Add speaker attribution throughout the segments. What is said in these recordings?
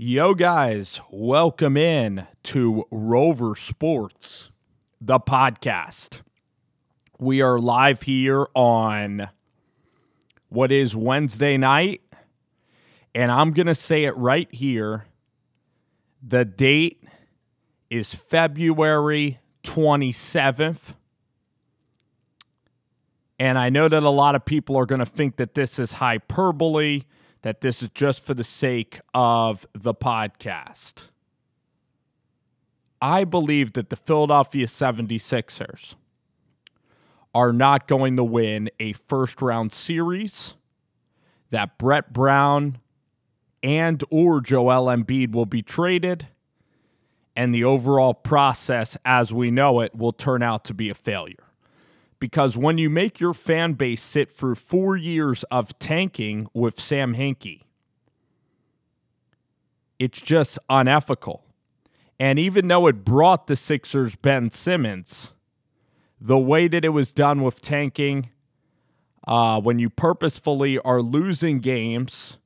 Speaker 1: Yo, guys, welcome in to Rover Sports, the podcast. We are live here on what is Wednesday night, and I'm going to say it right here. The date is February 27th. And I know that a lot of people are going to think that this is hyperbole that this is just for the sake of the podcast. I believe that the Philadelphia 76ers are not going to win a first round series, that Brett Brown and or Joel Embiid will be traded, and the overall process as we know it will turn out to be a failure because when you make your fan base sit through four years of tanking with Sam Hinkie, it's just unethical. And even though it brought the Sixers Ben Simmons, the way that it was done with tanking, uh, when you purposefully are losing games,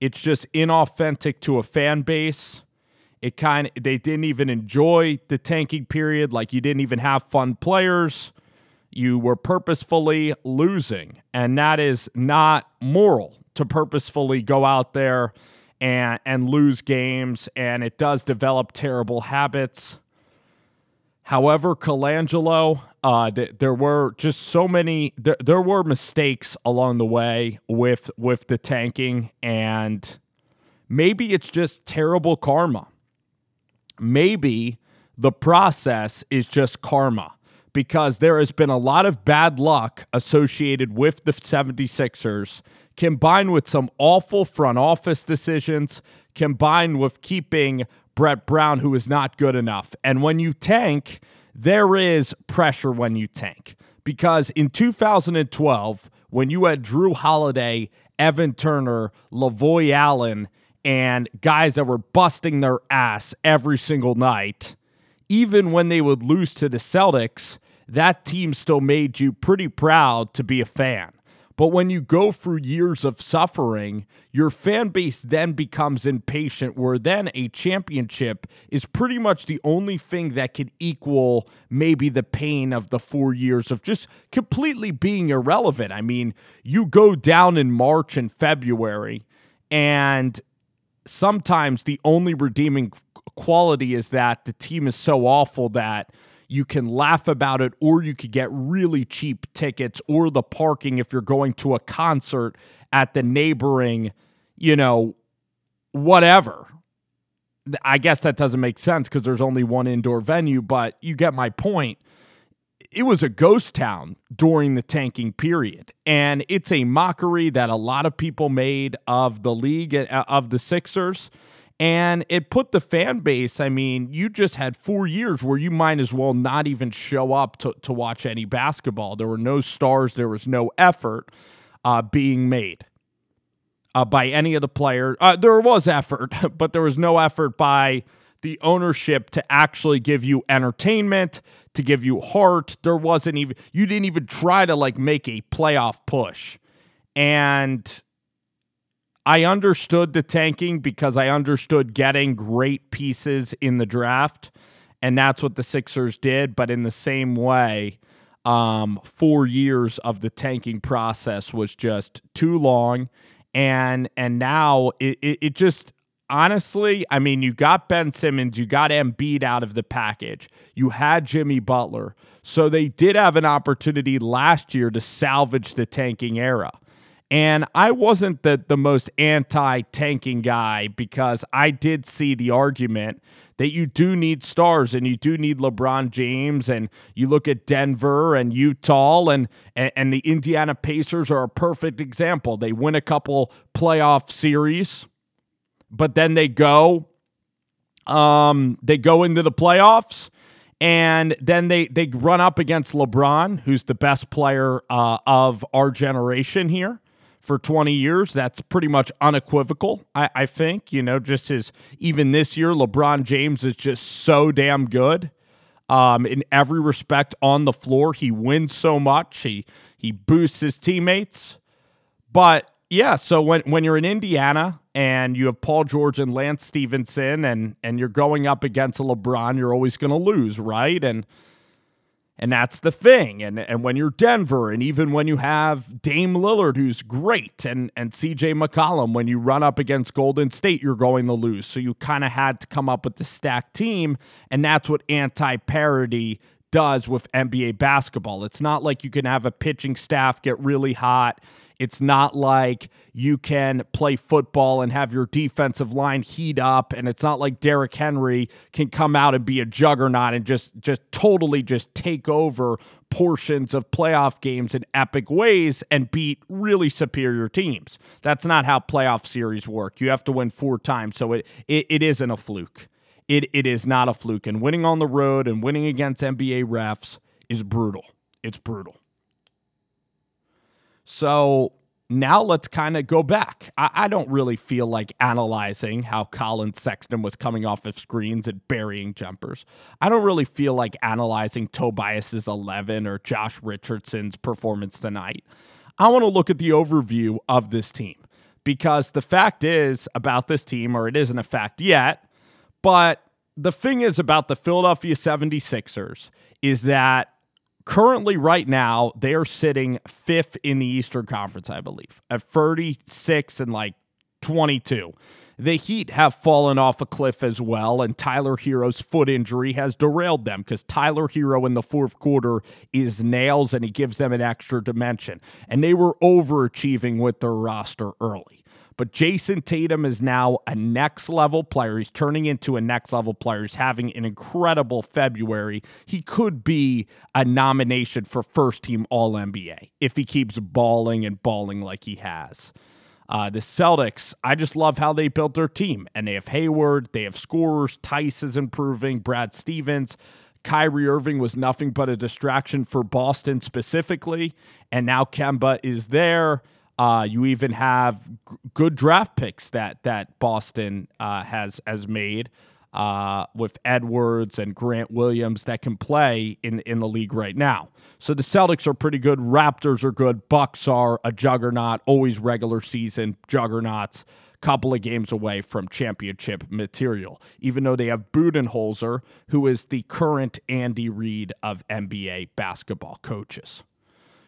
Speaker 1: it's just inauthentic to a fan base. It kind of they didn't even enjoy the tanking period, like you didn't even have fun players you were purposefully losing, and that is not moral to purposefully go out there and and lose games, and it does develop terrible habits. However, Colangelo, uh, th- there were just so many. Th- there were mistakes along the way with with the tanking, and maybe it's just terrible karma. Maybe the process is just karma because there has been a lot of bad luck associated with the 76ers, combined with some awful front office decisions, combined with keeping Brett Brown, who is not good enough. And when you tank, there is pressure when you tank. Because in 2012, when you had Jrue Holiday, Evan Turner, Lavoy Allen, and guys that were busting their ass every single night, even when they would lose to the Celtics, that team still made you pretty proud to be a fan. But when you go through years of suffering, your fan base then becomes impatient, where then a championship is pretty much the only thing that could equal maybe the pain of the four years of just completely being irrelevant. I mean, you go down in March and February, and sometimes the only redeeming quality is that the team is so awful that you can laugh about it, or you could get really cheap tickets or the parking if you're going to a concert at the neighboring, you know, whatever. I guess that doesn't make sense because there's only one indoor venue, but you get my point. It was a ghost town during the tanking period. And it's a mockery that a lot of people made of the league, uh, of the Sixers. And it put the fan base, I mean, you just had four years where you might as well not even show up to, to watch any basketball. There were no stars, there was no effort uh, being made uh, by any of the players. Uh, there was effort, but there was no effort by the ownership to actually give you entertainment, to give you heart. There wasn't even, you didn't even try to like make a playoff push. And I understood the tanking because I understood getting great pieces in the draft, and that's what the Sixers did. But in the same way, um, four years of the tanking process was just too long, and and now it, it, it just honestly, I mean, you got Ben Simmons, you got Embiid out of the package, you had Jimmy Butler, so they did have an opportunity last year to salvage the tanking era. And I wasn't the, the most anti tanking guy because I did see the argument that you do need stars and you do need LeBron James. And you look at Denver and Utah, and, and, and the Indiana Pacers are a perfect example. They win a couple playoff series, but then they go. Um, they go into the playoffs and then they they run up against LeBron, who's the best player uh, of our generation here for 20 years. That's pretty much unequivocal, I, I think. You know, just as even this year, LeBron James is just so damn good. Um, in every respect on the floor, he wins so much. He he boosts his teammates. But Yeah, so when when you're in Indiana and you have Paul George and Lance Stephenson and and you're going up against a LeBron, you're always going to lose, right? And and that's the thing. And and when you're Denver, and even when you have Dame Lillard, who's great, and and CJ McCollum, when you run up against Golden State, you're going to lose. So you kind of had to come up with the stacked team, and that's what anti-parity does with NBA basketball. It's not like you can have a pitching staff get really hot it's not like you can play football and have your defensive line heat up, and it's not like Derrick Henry can come out and be a juggernaut and just just totally just take over portions of playoff games in epic ways and beat really superior teams. That's not how playoff series work. You have to win four times, so it it, it isn't a fluke. It it is not a fluke, and winning on the road and winning against NBA refs is brutal. It's brutal. So now let's kind of go back. I, I, don't really feel like analyzing how Colin Sexton was coming off of screens and burying jumpers. I don't really feel like analyzing Tobias's 11 or Josh Richardson's performance tonight. I want to look at the overview of this team because the fact is about this team, or it isn't a fact yet, but the thing is about the Philadelphia 76ers is that currently right now they are sitting fifth in the Eastern Conference, I believe, at 36 and like 22. The Heat have fallen off a cliff as well, and Tyler Herro's foot injury has derailed them because Tyler Herro in the fourth quarter is nails and he gives them an extra dimension. And they were overachieving with their roster early. But Jayson Tatum is now a next level player. He's turning into a next level player. He's having an incredible February. He could be a nomination for first team All NBA if he keeps balling and balling like he has. Uh, the Celtics, I just love how they built their team. And they have Hayward, they have scorers. Theis is improving, Brad Stevens. Kyrie Irving was nothing but a distraction for Boston specifically. And now Kemba is there. Uh, you even have g- good draft picks that that Boston uh, has has made uh, with Edwards and Grant Williams that can play in in the league right now. So the Celtics are pretty good. Raptors are good. Bucks are a juggernaut. Always regular season juggernauts. Couple of games away from championship material, even though they have Budenholzer, who is the current Andy Reid of NBA basketball coaches.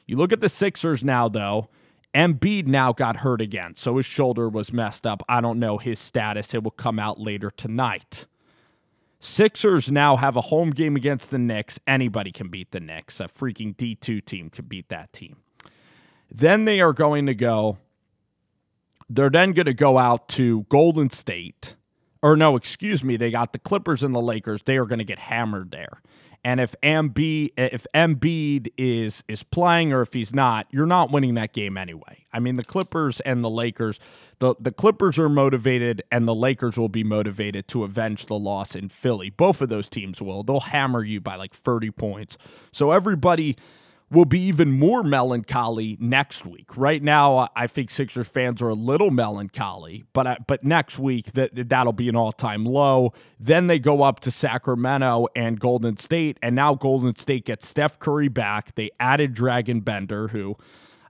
Speaker 1: You look at the Sixers now, though Embiid now got hurt again, so his shoulder was messed up. I don't know his status. It will come out later tonight. Sixers now have a home game against the Knicks. Anybody can beat the Knicks. A freaking D2 team can beat that team. Then they are going to go, they're then going to go out to Golden State. Or no, excuse me, they got the Clippers and the Lakers. They are going to get hammered there. And if Embiid, if Embiid is is playing or if he's not, you're not winning that game anyway. I mean, the Clippers and the Lakers, the the Clippers are motivated, and the Lakers will be motivated to avenge the loss in Philly. Both of those teams will. They'll hammer you by like 30 points. So everybody will be even more melancholy next week. Right now, I think Sixers fans are a little melancholy, but I, but next week that that'll be an all-time low. Then they go up to Sacramento and Golden State, and now Golden State gets Steph Curry back. They added Dragan Bender, who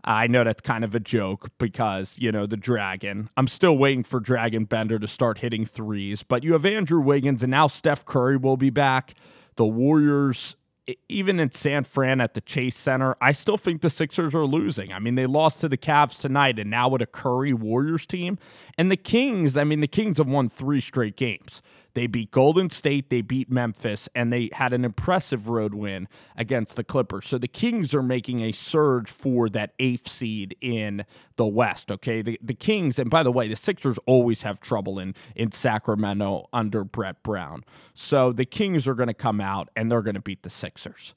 Speaker 1: I know that's kind of a joke because, you know, the Dragon. I'm still waiting for Dragan Bender to start hitting threes, but you have Andrew Wiggins, and now Steph Curry will be back. The Warriors even in San Fran at the Chase Center, I still think the Sixers are losing. I mean, they lost to the Cavs tonight, and now with a Curry Warriors team. And the Kings, I mean, the Kings have won three straight games. They beat Golden State, they beat Memphis, and they had an impressive road win against the Clippers. So the Kings are making a surge for that eighth seed in the West. Okay. The, the Kings, and by the way, the Sixers always have trouble in, in Sacramento under Brett Brown. So the Kings are going to come out and they're going to beat the Sixers.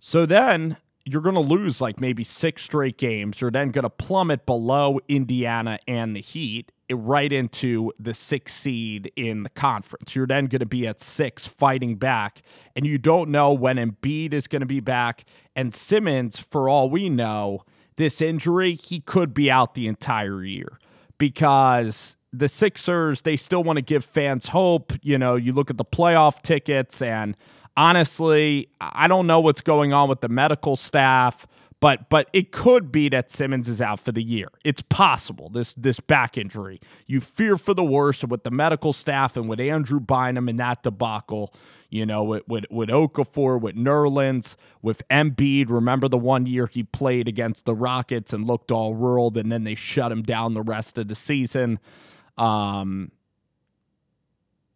Speaker 1: So then you're going to lose like maybe six straight games. You're then going to plummet below Indiana and the Heat eh, right into the sixth seed in the conference. You're then going to be at six fighting back, and you don't know when Embiid is going to be back. And Simmons, for all we know, this injury, he could be out the entire year because the Sixers, they still want to give fans hope. You know, you look at the playoff tickets, and honestly, I don't know what's going on with the medical staff But but it could be that Simmons is out for the year. It's possible. This this back injury. You fear for the worst with the medical staff and with Andrew Bynum and that debacle. You know, with with, with Okafor, with Nerlens, with Embiid. Remember the one year he played against the Rockets and looked all world, and then they shut him down the rest of the season. Um,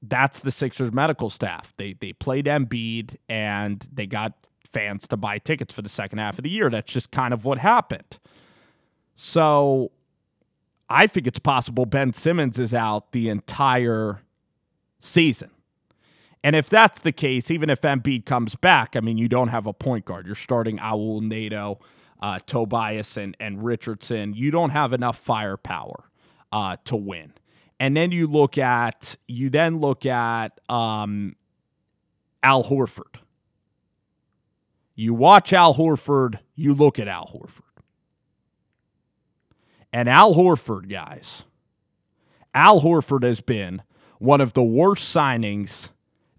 Speaker 1: that's the Sixers medical staff. They they played Embiid and they got fans to buy tickets for the second half of the year. That's just kind of what happened. So I think it's possible Ben Simmons is out the entire season. And if that's the case, even if Embiid comes back, I mean, you don't have a point guard. You're starting Raul Neto, uh, Tobias, and, and Richardson. You don't have enough firepower uh, to win. And then you look at you then look at um, Al Horford. You watch Al Horford, you look at Al Horford. And Al Horford, guys, Al Horford has been one of the worst signings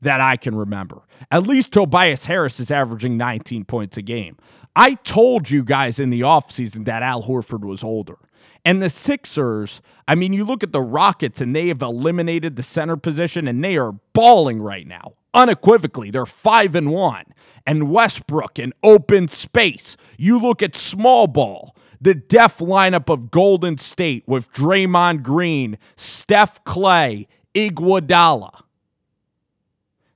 Speaker 1: that I can remember. At least Tobias Harris is averaging 19 points a game. I told you guys in the offseason that Al Horford was older. And the Sixers, I mean, you look at the Rockets and they have eliminated the center position and they are balling right now. Unequivocally, they're 5 and 1. And Westbrook in open space. You look at small ball, the def lineup of Golden State with Draymond Green, Steph Clay, Iguodala.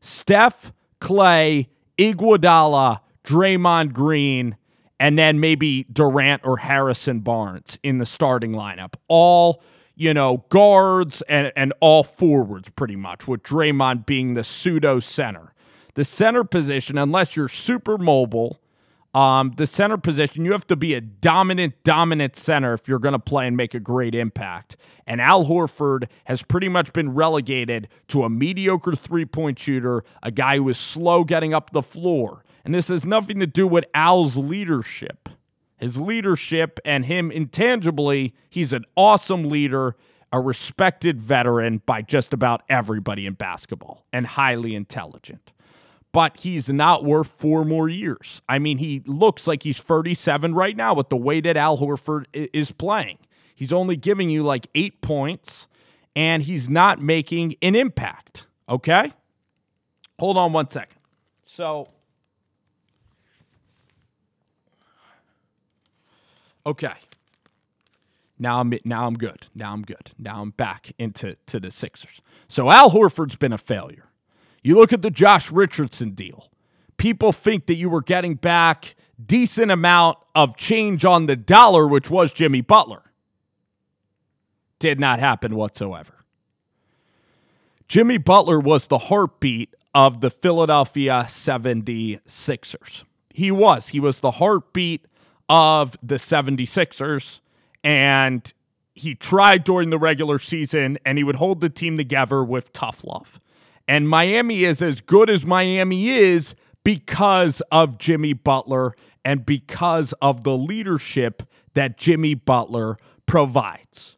Speaker 1: Steph, Clay, Iguodala, Draymond Green, and then maybe Durant or Harrison Barnes in the starting lineup. All, you know, guards and, and all forwards pretty much, with Draymond being the pseudo center. The center position, unless you're super mobile, um, the center position, you have to be a dominant, dominant center if you're going to play and make a great impact. And Al Horford has pretty much been relegated to a mediocre three point shooter, a guy who is slow getting up the floor. And this has nothing to do with Al's leadership. His leadership and him intangibly, he's an awesome leader, a respected veteran by just about everybody in basketball, and highly intelligent. But he's not worth four more years. I mean, he looks like he's 37 right now with the way that Al Horford is playing. He's only giving you like eight points, and he's not making an impact. Okay? Hold on one second. So Okay. Now I'm now I'm good. Now I'm good. Now I'm back into to the Sixers. So Al Horford's been a failure. You look at the Josh Richardson deal. People think that you were getting back decent amount of change on the dollar, which was Jimmy Butler. Did not happen whatsoever. Jimmy Butler was the heartbeat of the Philadelphia 76ers. He was. He was the heartbeat of the 76ers. And he tried during the regular season and he would hold the team together with tough love. And Miami is as good as Miami is because of Jimmy Butler and because of the leadership that Jimmy Butler provides.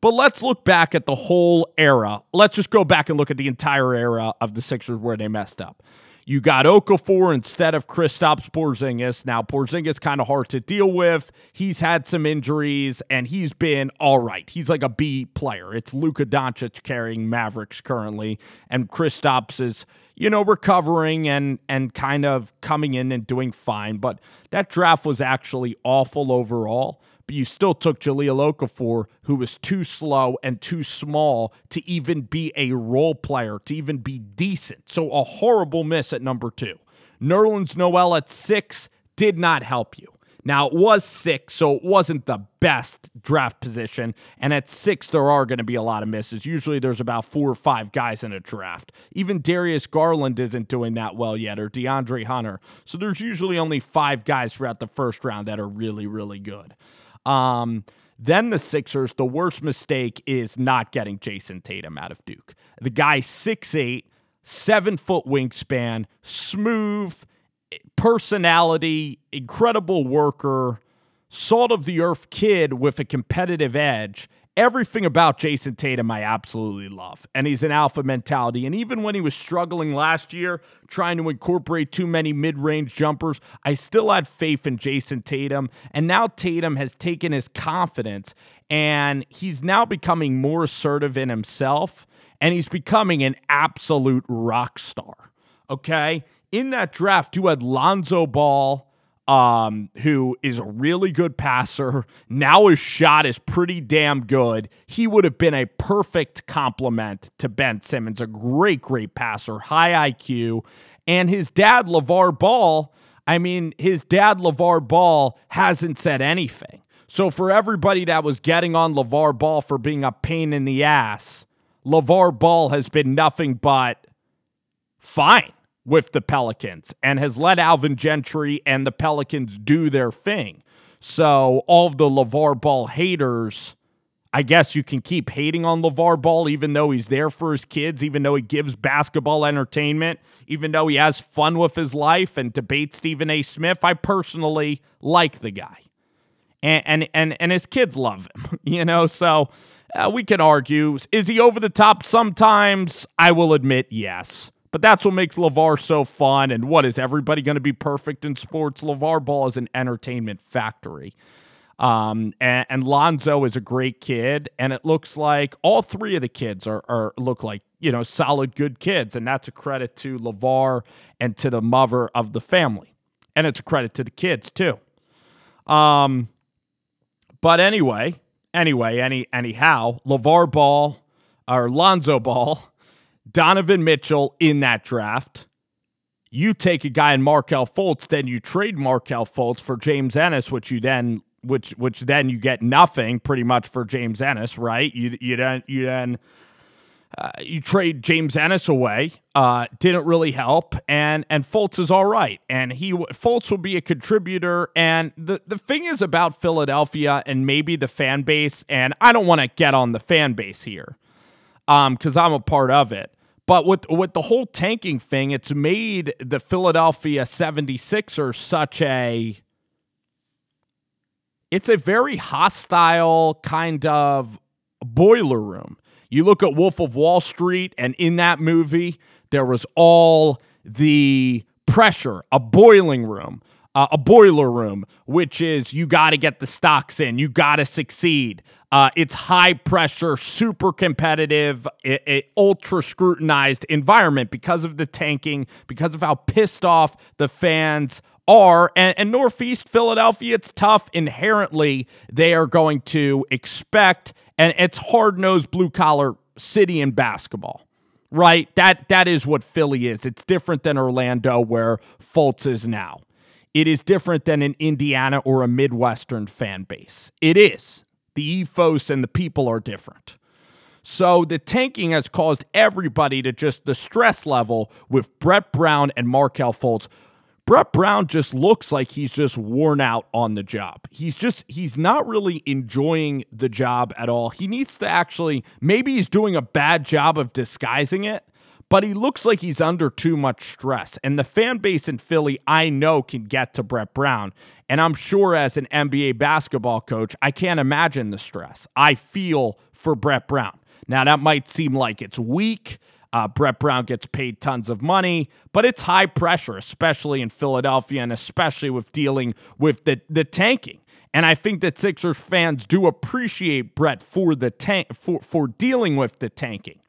Speaker 1: But let's look back at the whole era. Let's just go back and look at the entire era of the Sixers where they messed up. You got Okafor instead of Kristaps Porzingis. Now Porzingis kind of hard to deal with. He's had some injuries and he's been all right. He's like a B player. It's Luka Doncic carrying Mavericks currently, and Kristaps is you know recovering and and kind of coming in and doing fine. But that draft was actually awful overall but you still took Jahlil Okafor, who was too slow and too small to even be a role player, to even be decent. So a horrible miss at number two. Nerlens Noel at six did not help you. Now, it was six, so it wasn't the best draft position. And at six, there are going to be a lot of misses. Usually there's about four or five guys in a draft. Even Darius Garland isn't doing that well yet, or DeAndre Hunter. So there's usually only five guys throughout the first round that are really, really good. Um, then the Sixers, the worst mistake is not getting Jayson Tatum out of Duke. The guy six eight, seven foot wingspan, smooth personality, incredible worker, salt of the earth kid with a competitive edge, everything about Jayson Tatum I absolutely love. And he's an alpha mentality. And even when he was struggling last year, trying to incorporate too many mid range jumpers, I still had faith in Jayson Tatum. And now Tatum has taken his confidence and he's now becoming more assertive in himself. And he's becoming an absolute rock star. Okay. In that draft, you had Lonzo Ball um, who is a really good passer. Now his shot is pretty damn good. He would have been a perfect complement to Ben Simmons, a great, great passer, high IQ. And his dad, LeVar Ball, I mean, his dad, LeVar Ball, hasn't said anything. So for everybody that was getting on LeVar Ball for being a pain in the ass, LeVar Ball has been nothing but fine with the Pelicans and has let Alvin Gentry and the Pelicans do their thing. So all of the LeVar Ball haters, I guess you can keep hating on LeVar Ball even though he's there for his kids, even though he gives basketball entertainment, even though he has fun with his life and debates Stephen A. Smith. I personally like the guy. And and and, and his kids love him, you know, so uh, we can argue. Is he over the top sometimes? I will admit yes. But that's what makes LeVar so fun. And what is everybody going to be perfect in sports? LeVar Ball is an entertainment factory. Um, and, and, Lonzo is a great kid, and it looks like all three of the kids are, are look like you know solid, good kids, and that's a credit to LeVar and to the mother of the family, and it's a credit to the kids too. Um, but anyway, anyway, any anyhow, LeVar Ball or Lonzo Ball Donovan Mitchell in that draft. You take a guy in Markelle Fultz, then you trade Markelle Fultz for James Ennis, which you then which which then you get nothing pretty much for James Ennis, right? You you then you then uh, you trade James Ennis away. Uh, didn't really help, and and Fultz is all right, and he Fultz will be a contributor. And the the thing is about Philadelphia and maybe the fan base, and I don't want to get on the fan base here, um, because I'm a part of it. But with with the whole tanking thing, it's made the Philadelphia 76ers such a it's a very hostile kind of boiler room. You look at Wolf of Wall Street and in that movie there was all the pressure, a boiling room uh, a boiler room, which is you got to get the stocks in, you got to succeed. Uh, it's high pressure, super competitive, it, it, ultra scrutinized environment because of the tanking, because of how pissed off the fans are. And, and Northeast Philadelphia, it's tough. Inherently, they are going to expect, and it's hard nosed blue collar city in basketball right? That that is what Philly is. It's different than Orlando, where Fultz is now. It is different than an Indiana or a Midwestern fan base. It is. The ethos and the people are different. So the tanking has caused everybody to just the stress level with Brett Brown and Markelle Fultz. Brett Brown just looks like he's just worn out on the job. He's just, he's not really enjoying the job at all. He needs to actually, maybe he's doing a bad job of disguising it, but he looks like he's under too much stress. And the fan base in Philly, I know, can get to Brett Brown. And I'm sure as an NBA basketball coach, I can't imagine the stress. I feel for Brett Brown. Now, that might seem like it's weak. Uh, Brett Brown gets paid tons of money, but it's high pressure, especially in Philadelphia and especially with dealing with the, the tanking. And I think that Sixers fans do appreciate Brett for the tank for, for dealing with the tanking.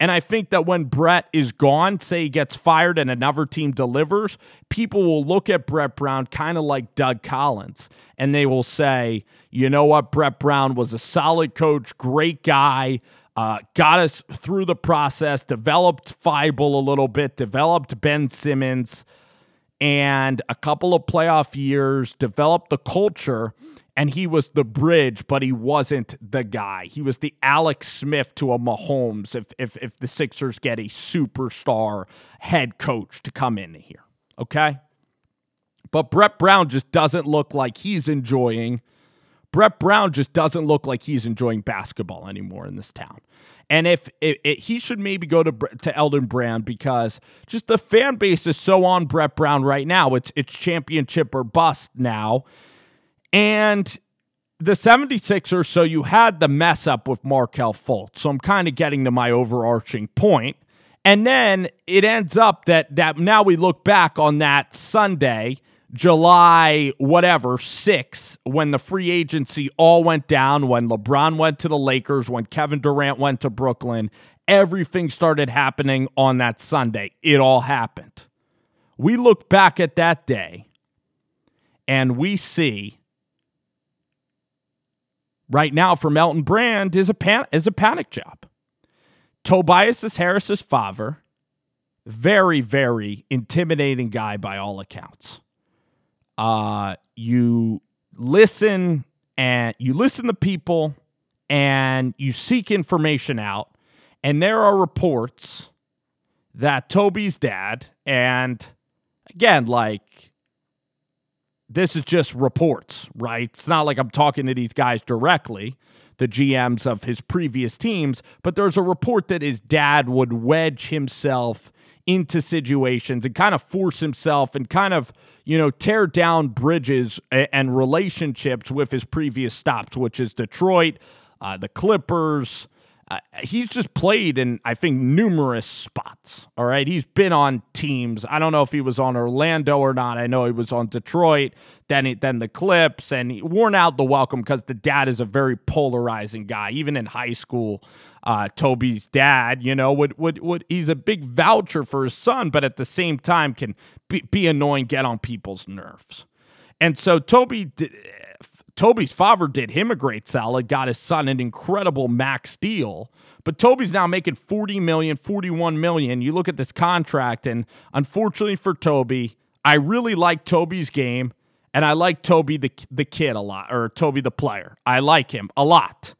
Speaker 1: And I think that when Brett is gone, say he gets fired and another team delivers, people will look at Brett Brown kind of like Doug Collins and they will say, you know what, Brett Brown was a solid coach, great guy. Uh, got us through the process, developed Thybulle a little bit, developed Ben Simmons, and a couple of playoff years, developed the culture and he was the bridge, but he wasn't the guy. He was the Alex Smith to a Mahomes if if if the Sixers get a superstar head coach to come in here. Okay? But Brett Brown just doesn't look like he's enjoying Brett Brown just doesn't look like he's enjoying basketball anymore in this town. And if it, it, he should maybe go to to Elton Brand because just the fan base is so on Brett Brown right now. It's it's championship or bust now. And the 76ers, so you had the mess up with Markelle Fultz. So I'm kind of getting to my overarching point. And then it ends up that that now we look back on that Sunday, July whatever, 6, when the free agency all went down, when LeBron went to the Lakers, when Kevin Durant went to Brooklyn, everything started happening on that Sunday. It all happened. We look back at that day and we see right now for Melton Brand is a pan- is a panic job. Tobias is Harris's father, very very intimidating guy by all accounts. Uh, you listen and you listen to people and you seek information out, and there are reports that Toby's dad and again like this is just reports, right? It's not like I'm talking to these guys directly, the GMs of his previous teams, but there's a report that his dad would wedge himself into situations and kind of force himself and kind of, you know, tear down bridges and relationships with his previous stops, which is Detroit, uh, the Clippers, uh, he's just played in, I think, numerous spots. All right. He's been on teams. I don't know if he was on Orlando or not. I know he was on Detroit, then, he, then the Clips, and he worn out the welcome because the dad is a very polarizing guy. Even in high school, uh, Toby's dad, you know, would, would, would, he's a big voucher for his son, but at the same time can be, be annoying, get on people's nerves. And so Toby Toby's father did him a great solid, got his son an incredible max deal. But Toby's now making 40 million, 41 million. You look at this contract, and unfortunately for Toby, I really like Toby's game, and I like Toby the, the kid a lot, or Toby the player. I like him a lot.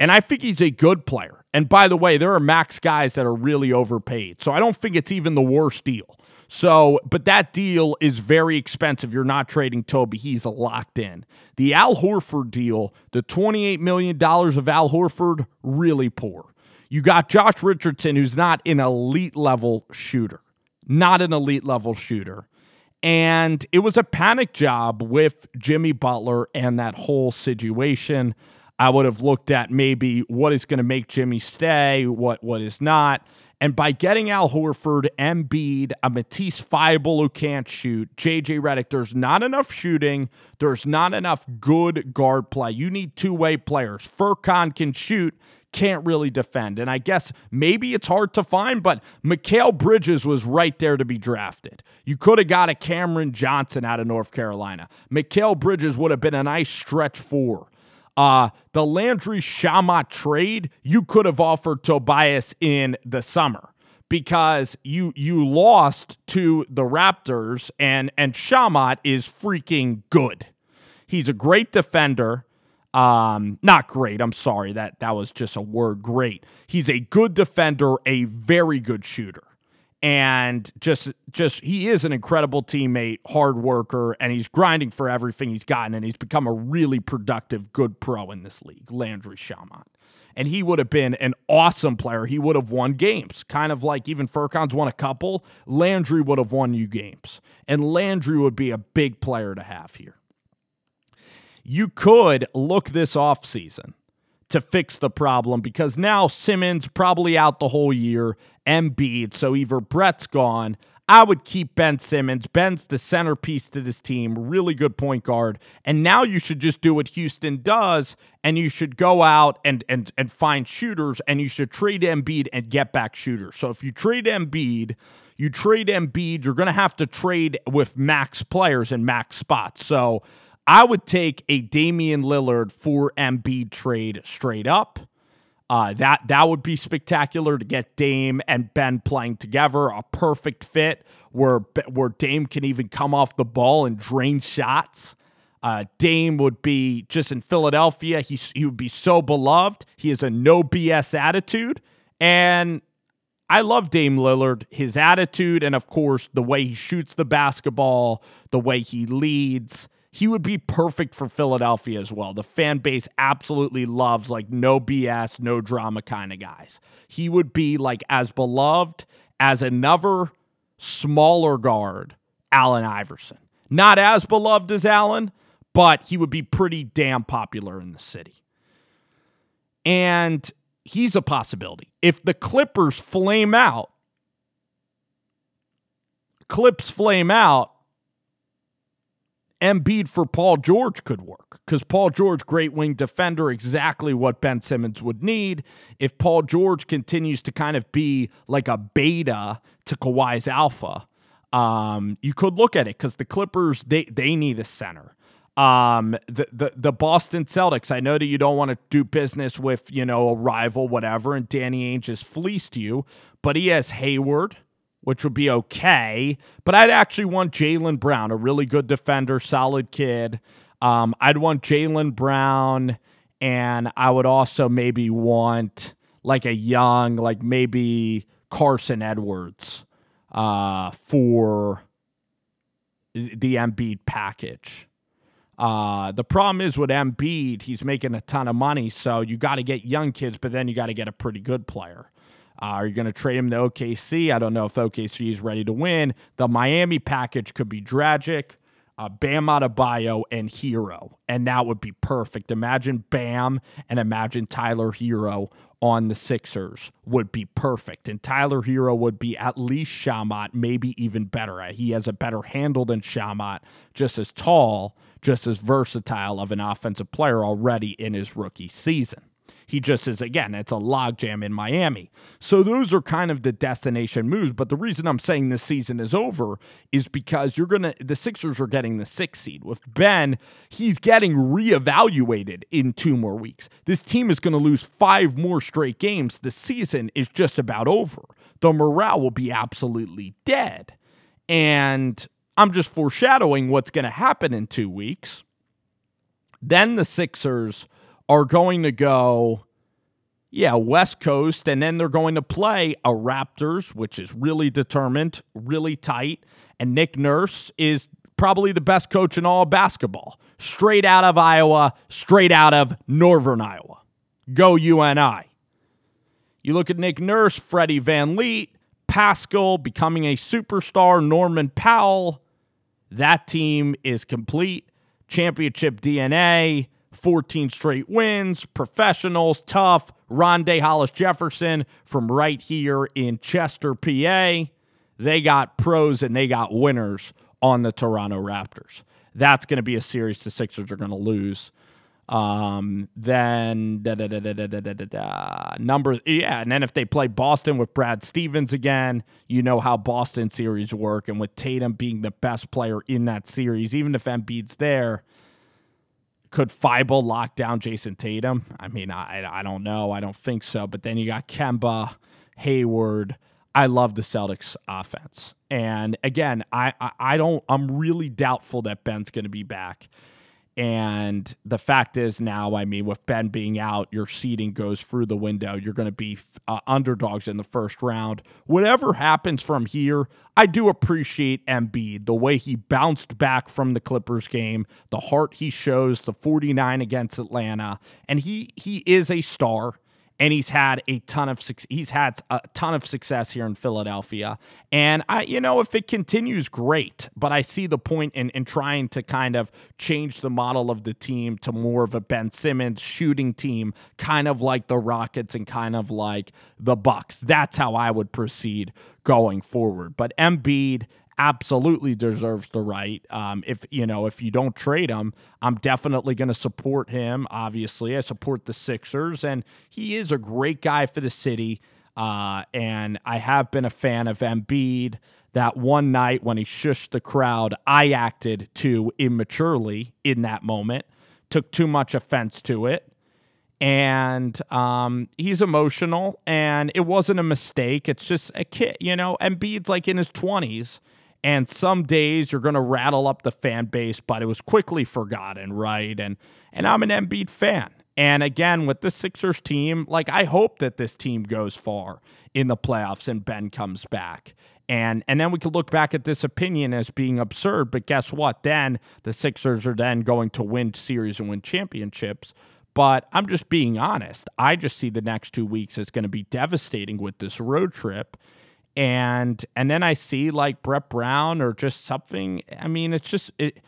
Speaker 1: And I think he's a good player. And by the way, there are max guys that are really overpaid. So I don't think it's even the worst deal. So, but that deal is very expensive. You're not trading Toby. He's locked in. The Al Horford deal, the $28 million of Al Horford, really poor. You got Josh Richardson, who's not an elite level shooter, not an elite level shooter. And it was a panic job with Jimmy Butler and that whole situation. I would have looked at maybe what is going to make Jimmy stay, what what is not. And by getting Al Horford, Embiid, a Matisse Thybulle who can't shoot, JJ Redick, there's not enough shooting. There's not enough good guard play. You need two way players. Furkan can shoot, can't really defend. And I guess maybe it's hard to find, but Mikal Bridges was right there to be drafted. You could have got a Cameron Johnson out of North Carolina. Mikal Bridges would have been a nice stretch four. Uh, the Landry Shamet trade, you could have offered Tobias in the summer because you you lost to the Raptors and and Shamet is freaking good. He's a great defender. Um, not great. I'm sorry that that was just a word. Great. He's a good defender, a very good shooter and just just he is an incredible teammate, hard worker, and he's grinding for everything he's gotten, and he's become a really productive, good pro in this league, Landry Shamet. And he would have been an awesome player. He would have won games, kind of like even Furkan's won a couple. Landry would have won you games, and Landry would be a big player to have here. You could look this off season to fix the problem because now Simmons probably out the whole year, Embiid, so either Brett's gone. I would keep Ben Simmons. Ben's the centerpiece to this team, really good point guard. And now you should just do what Houston does, and you should go out and and and find shooters, and you should trade Embiid and get back shooters. So if you trade Embiid, you trade Embiid, you're going to have to trade with max players and max spots. So I would take a Damian Lillard for Embiid trade straight up. Uh, that that would be spectacular to get Dame and Ben playing together, a perfect fit where where Dame can even come off the ball and drain shots. Uh, Dame would be just in Philadelphia. He he would be so beloved. He has a no BS attitude, and I love Dame Lillard, his attitude, and of course the way he shoots the basketball, the way he leads he would be perfect for Philadelphia as well. The fan base absolutely loves like no BS, no drama kind of guys. He would be like as beloved as another smaller guard, Allen Iverson. Not as beloved as Allen, but he would be pretty damn popular in the city. And he's a possibility. If the Clippers flame out, Clips flame out, Embiid for Paul George could work because Paul George, great wing defender, exactly what Ben Simmons would need. If Paul George continues to kind of be like a beta to Kawhi's alpha, um, you could look at it because the Clippers they they need a center. Um, the, the the Boston Celtics. I know that you don't want to do business with you know a rival, whatever, and Danny Ainge has fleeced you, but he has Hayward which would be okay. But I'd actually want Jaylen Brown, a really good defender, solid kid. Um, I'd want Jaylen Brown, and I would also maybe want like a young, like maybe Carsen Edwards uh, for the Embiid package. Uh, the problem is with Embiid, he's making a ton of money, so you got to get young kids, but then you got to get a pretty good player. Uh, are you going to trade him to OKC? I don't know if OKC is ready to win. The Miami package could be tragic. Uh, Bam Adebayo and Herro, and that would be perfect. Imagine Bam and imagine Tyler Herro on the Sixers would be perfect. And Tyler Herro would be at least Shamet, maybe even better. He has a better handle than Shamet, just as tall, just as versatile of an offensive player already in his rookie season. He just is, again, it's a logjam in Miami. So those are kind of the destination moves. But the reason I'm saying this season is over is because you're going to, the Sixers are getting the sixth seed. With Ben, he's getting reevaluated in two more weeks. This team is going to lose five more straight games. The season is just about over. The morale will be absolutely dead. And I'm just foreshadowing what's going to happen in two weeks. Then the Sixers are going to go, yeah, West Coast, and then they're going to play a Raptors, which is really determined, really tight. And Nick Nurse is probably the best coach in all basketball. Straight out of Iowa, straight out of Northern Iowa. Go UNI. You look at Nick Nurse, Freddie VanVleet, Pascal becoming a superstar, Norman Powell. That team is complete. Championship DNA. 14 straight wins, professionals, tough. Rondae Hollis Jefferson from right here in Chester, PA. They got pros and they got winners on the Toronto Raptors. That's going to be a series the Sixers are going to lose. Um, then da, da, da, number yeah, and then if they play Boston with Brad Stevens again, you know how Boston series work, and with Tatum being the best player in that series, even if Embiid's there, could Thybulle lock down Jayson Tatum? I mean, I I don't know. I don't think so. But then you got Kemba, Hayward. I love the Celtics offense. And again, I, I, I don't I'm really doubtful that Ben's going to be back. And the fact is now, I mean, with Ben being out, your seeding goes through the window. You're going to be uh, underdogs in the first round. Whatever happens from here, I do appreciate Embiid, the way he bounced back from the Clippers game, the heart he shows, the 49 against Atlanta. And he he is a star and he's had a ton of he's had a ton of success here in Philadelphia. And I, you know, if it continues, great. But I see the point in in trying to kind of change the model of the team to more of a Ben Simmons shooting team, kind of like the Rockets and kind of like the Bucks. That's how I would proceed going forward. But Embiid absolutely deserves the right. Um, if you know, if you don't trade him, I'm definitely going to support him. Obviously, I support the Sixers, and he is a great guy for the city. Uh, and I have been a fan of Embiid. That one night when he shushed the crowd, I acted too immaturely in that moment, took too much offense to it. And um, he's emotional, and it wasn't a mistake. It's just a kid, you know. Embiid's like in his 20s and some days you're going to rattle up the fan base, but it was quickly forgotten, right? And and I'm an Embiid fan. And again, with the Sixers team, like I hope that this team goes far in the playoffs and Ben comes back. And and then we could look back at this opinion as being absurd, but guess what? Then the Sixers are then going to win series and win championships. But I'm just being honest. I just see the next two weeks as going to be devastating with this road trip and and then I see like Brett Brown or just something. I mean, it's just it,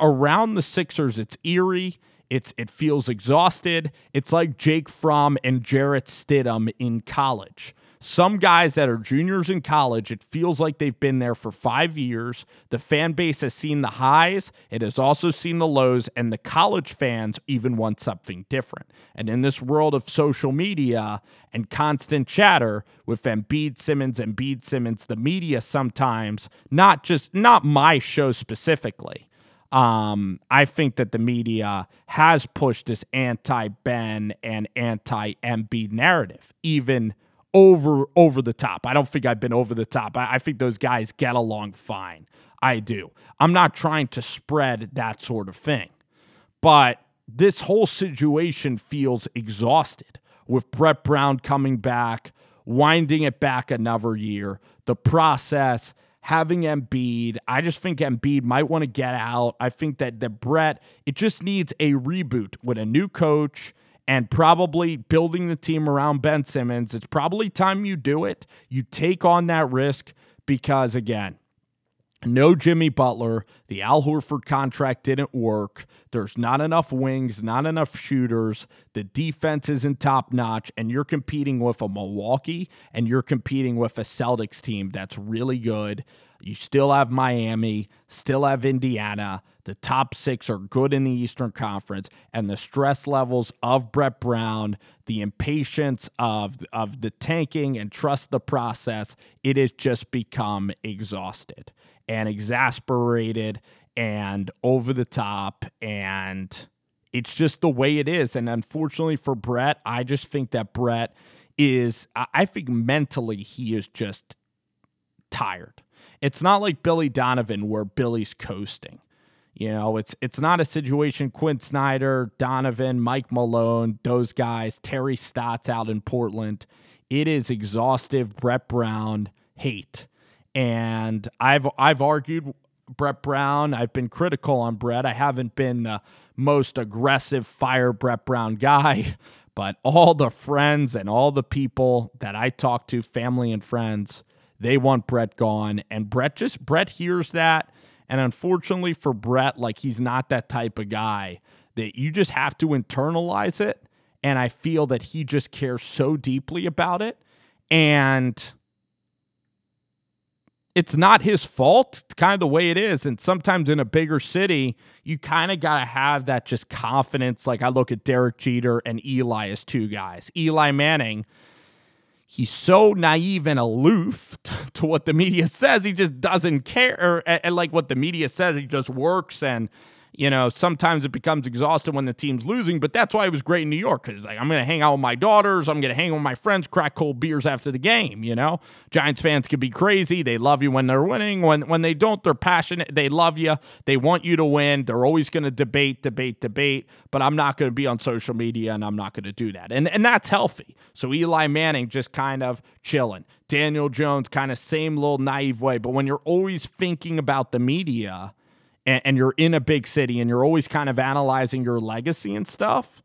Speaker 1: around the Sixers, it's eerie. It's it feels exhausted. It's like Jake Fromm and Jarrett Stidham in college. Some guys that are juniors in college, it feels like they've been there for five years. The fan base has seen the highs, it has also seen the lows, and the college fans even want something different. And in this world of social media and constant chatter with Embiid Simmons and Embiid Simmons, the media sometimes, not just, not my show specifically, um, I think that the media has pushed this anti Ben and anti Embiid narrative, even over over the top. I don't think I've been over the top. I, I think those guys get along fine. I do. I'm not trying to spread that sort of thing. But this whole situation feels exhausted with Brett Brown coming back, winding it back another year, the process, having Embiid. I just think Embiid might want to get out. I think that the Brett, it just needs a reboot with a new coach and probably building the team around Ben Simmons. It's probably time you do it. You take on that risk because, again, no Jimmy Butler. The Al Horford contract didn't work. There's not enough wings, not enough shooters. The defense isn't top notch, and you're competing with a Milwaukee and you're competing with a Celtics team that's really good. You still have Miami, still have Indiana. The top six are good in the Eastern Conference, and the stress levels of Brett Brown, the impatience of, of the tanking and trust the process, it has just become exhausted and exasperated and over the top. And it's just the way it is. And unfortunately for Brett, I just think that Brett is, I think mentally, he is just tired. It's not like Billy Donovan where Billy's coasting. You know, it's it's not a situation Quin Snyder, Donovan, Mike Malone, those guys, Terry Stotts out in Portland. It is exhaustive Brett Brown hate. And I've I've argued Brett Brown. I've been critical on Brett. I haven't been the most aggressive fire Brett Brown guy, but all the friends and all the people that I talk to, family and friends, they want Brett gone. And Brett just Brett hears that and unfortunately for Brett, like he's not that type of guy that you just have to internalize it. And I feel that he just cares so deeply about it. And it's not his fault. Kind of the way it is. And sometimes in a bigger city, you kind of got to have that just confidence. Like I look at Derek Jeter and Eli as two guys. Eli Manning he's so naive and aloof to what the media says. He just doesn't care. And like what the media says, he just works and you know, sometimes it becomes exhausting when the team's losing, but that's why it was great in New York because like I'm going to hang out with my daughters, I'm going to hang with my friends, crack cold beers after the game. You know, Giants fans can be crazy. They love you when they're winning. When when they don't, they're passionate. They love you. They want you to win. They're always going to debate, debate, debate. But I'm not going to be on social media, and I'm not going to do that. And and that's healthy. So Eli Manning just kind of chilling. Daniel Jones kind of same little naive way. But when you're always thinking about the media and, and you're in a big city and you're always kind of analyzing your legacy and stuff,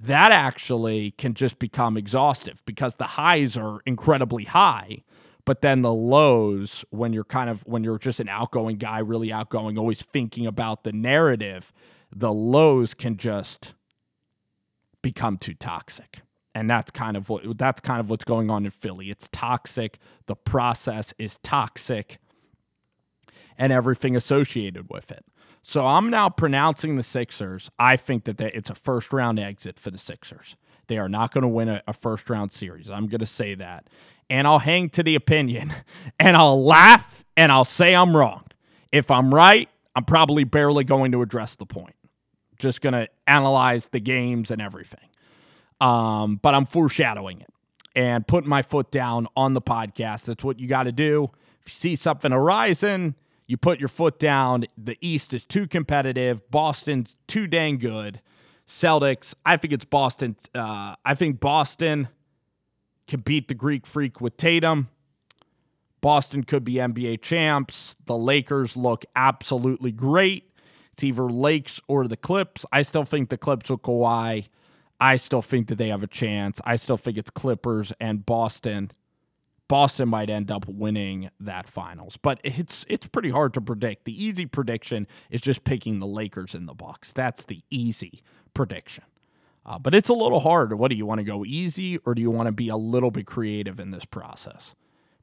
Speaker 1: that actually can just become exhaustive because the highs are incredibly high but then the lows when you're kind of when you're just an outgoing guy really outgoing always thinking about the narrative the lows can just become too toxic. And that's kind of what that's kind of what's going on in Philly. It's toxic. The process is toxic and everything associated with it. So I'm now pronouncing the Sixers. I think that they, it's a first round exit for the Sixers. They are not going to win a, a first round series. I'm going to say that. And I'll hang to the opinion and I'll laugh and I'll say I'm wrong. If I'm right, I'm probably barely going to address the point. Just going to analyze the games and everything. Um, but I'm foreshadowing it and putting my foot down on the podcast. That's what you got to do. If you see something arising, you put your foot down. The East is too competitive. Boston's too dang good. Celtics, I think it's Boston. Uh, I think Boston can beat the Greek Freak with Tatum. Boston could be NBA champs. The Lakers look absolutely great. It's either Lakes or the Clips. I still think the Clips will Kawhi. I still think that they have a chance. I still think it's Clippers and Boston Boston might end up winning that finals. But it's it's pretty hard to predict. The easy prediction is just picking the Lakers in the Bucks. That's the easy prediction. Uh, but it's a little hard. What do you want to go easy, or do you want to be a little bit creative in this process?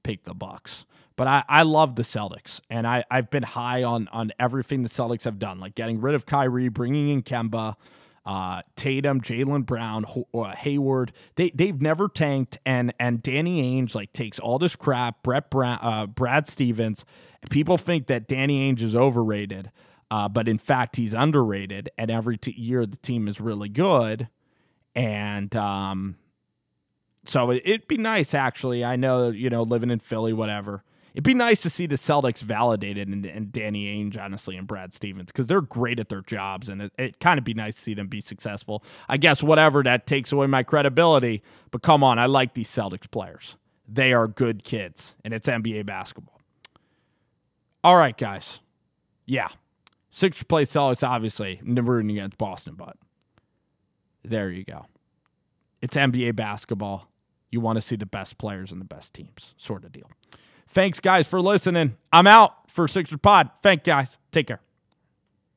Speaker 1: Pick the Bucks. But I, I love the Celtics, and I, I've been high on on everything the Celtics have done, like getting rid of Kyrie, bringing in Kemba, uh, Tatum, Jaylen Brown, uh, Hayward. They they've never tanked, and and Danny Ainge like takes all this crap. Brett Brown, uh, Brad Stevens. People think that Danny Ainge is overrated, uh, but in fact he's underrated. And every t- year the team is really good and um, so it'd be nice actually. I know you know living in Philly, whatever. It'd be nice to see the Celtics validated and, and Danny Ainge, honestly, and Brad Stevens because they're great at their jobs, and it, it kind of be nice to see them be successful. I guess whatever that takes away my credibility, but come on, I like these Celtics players. They are good kids, and it's NBA basketball. All right, guys. Yeah, sixth place Celtics, obviously, never rooting against Boston, but there you go. It's NBA basketball. You want to see the best players and the best teams, sort of deal. Thanks, guys, for listening. I'm out for Sixers Pod. Thank guys. Take care.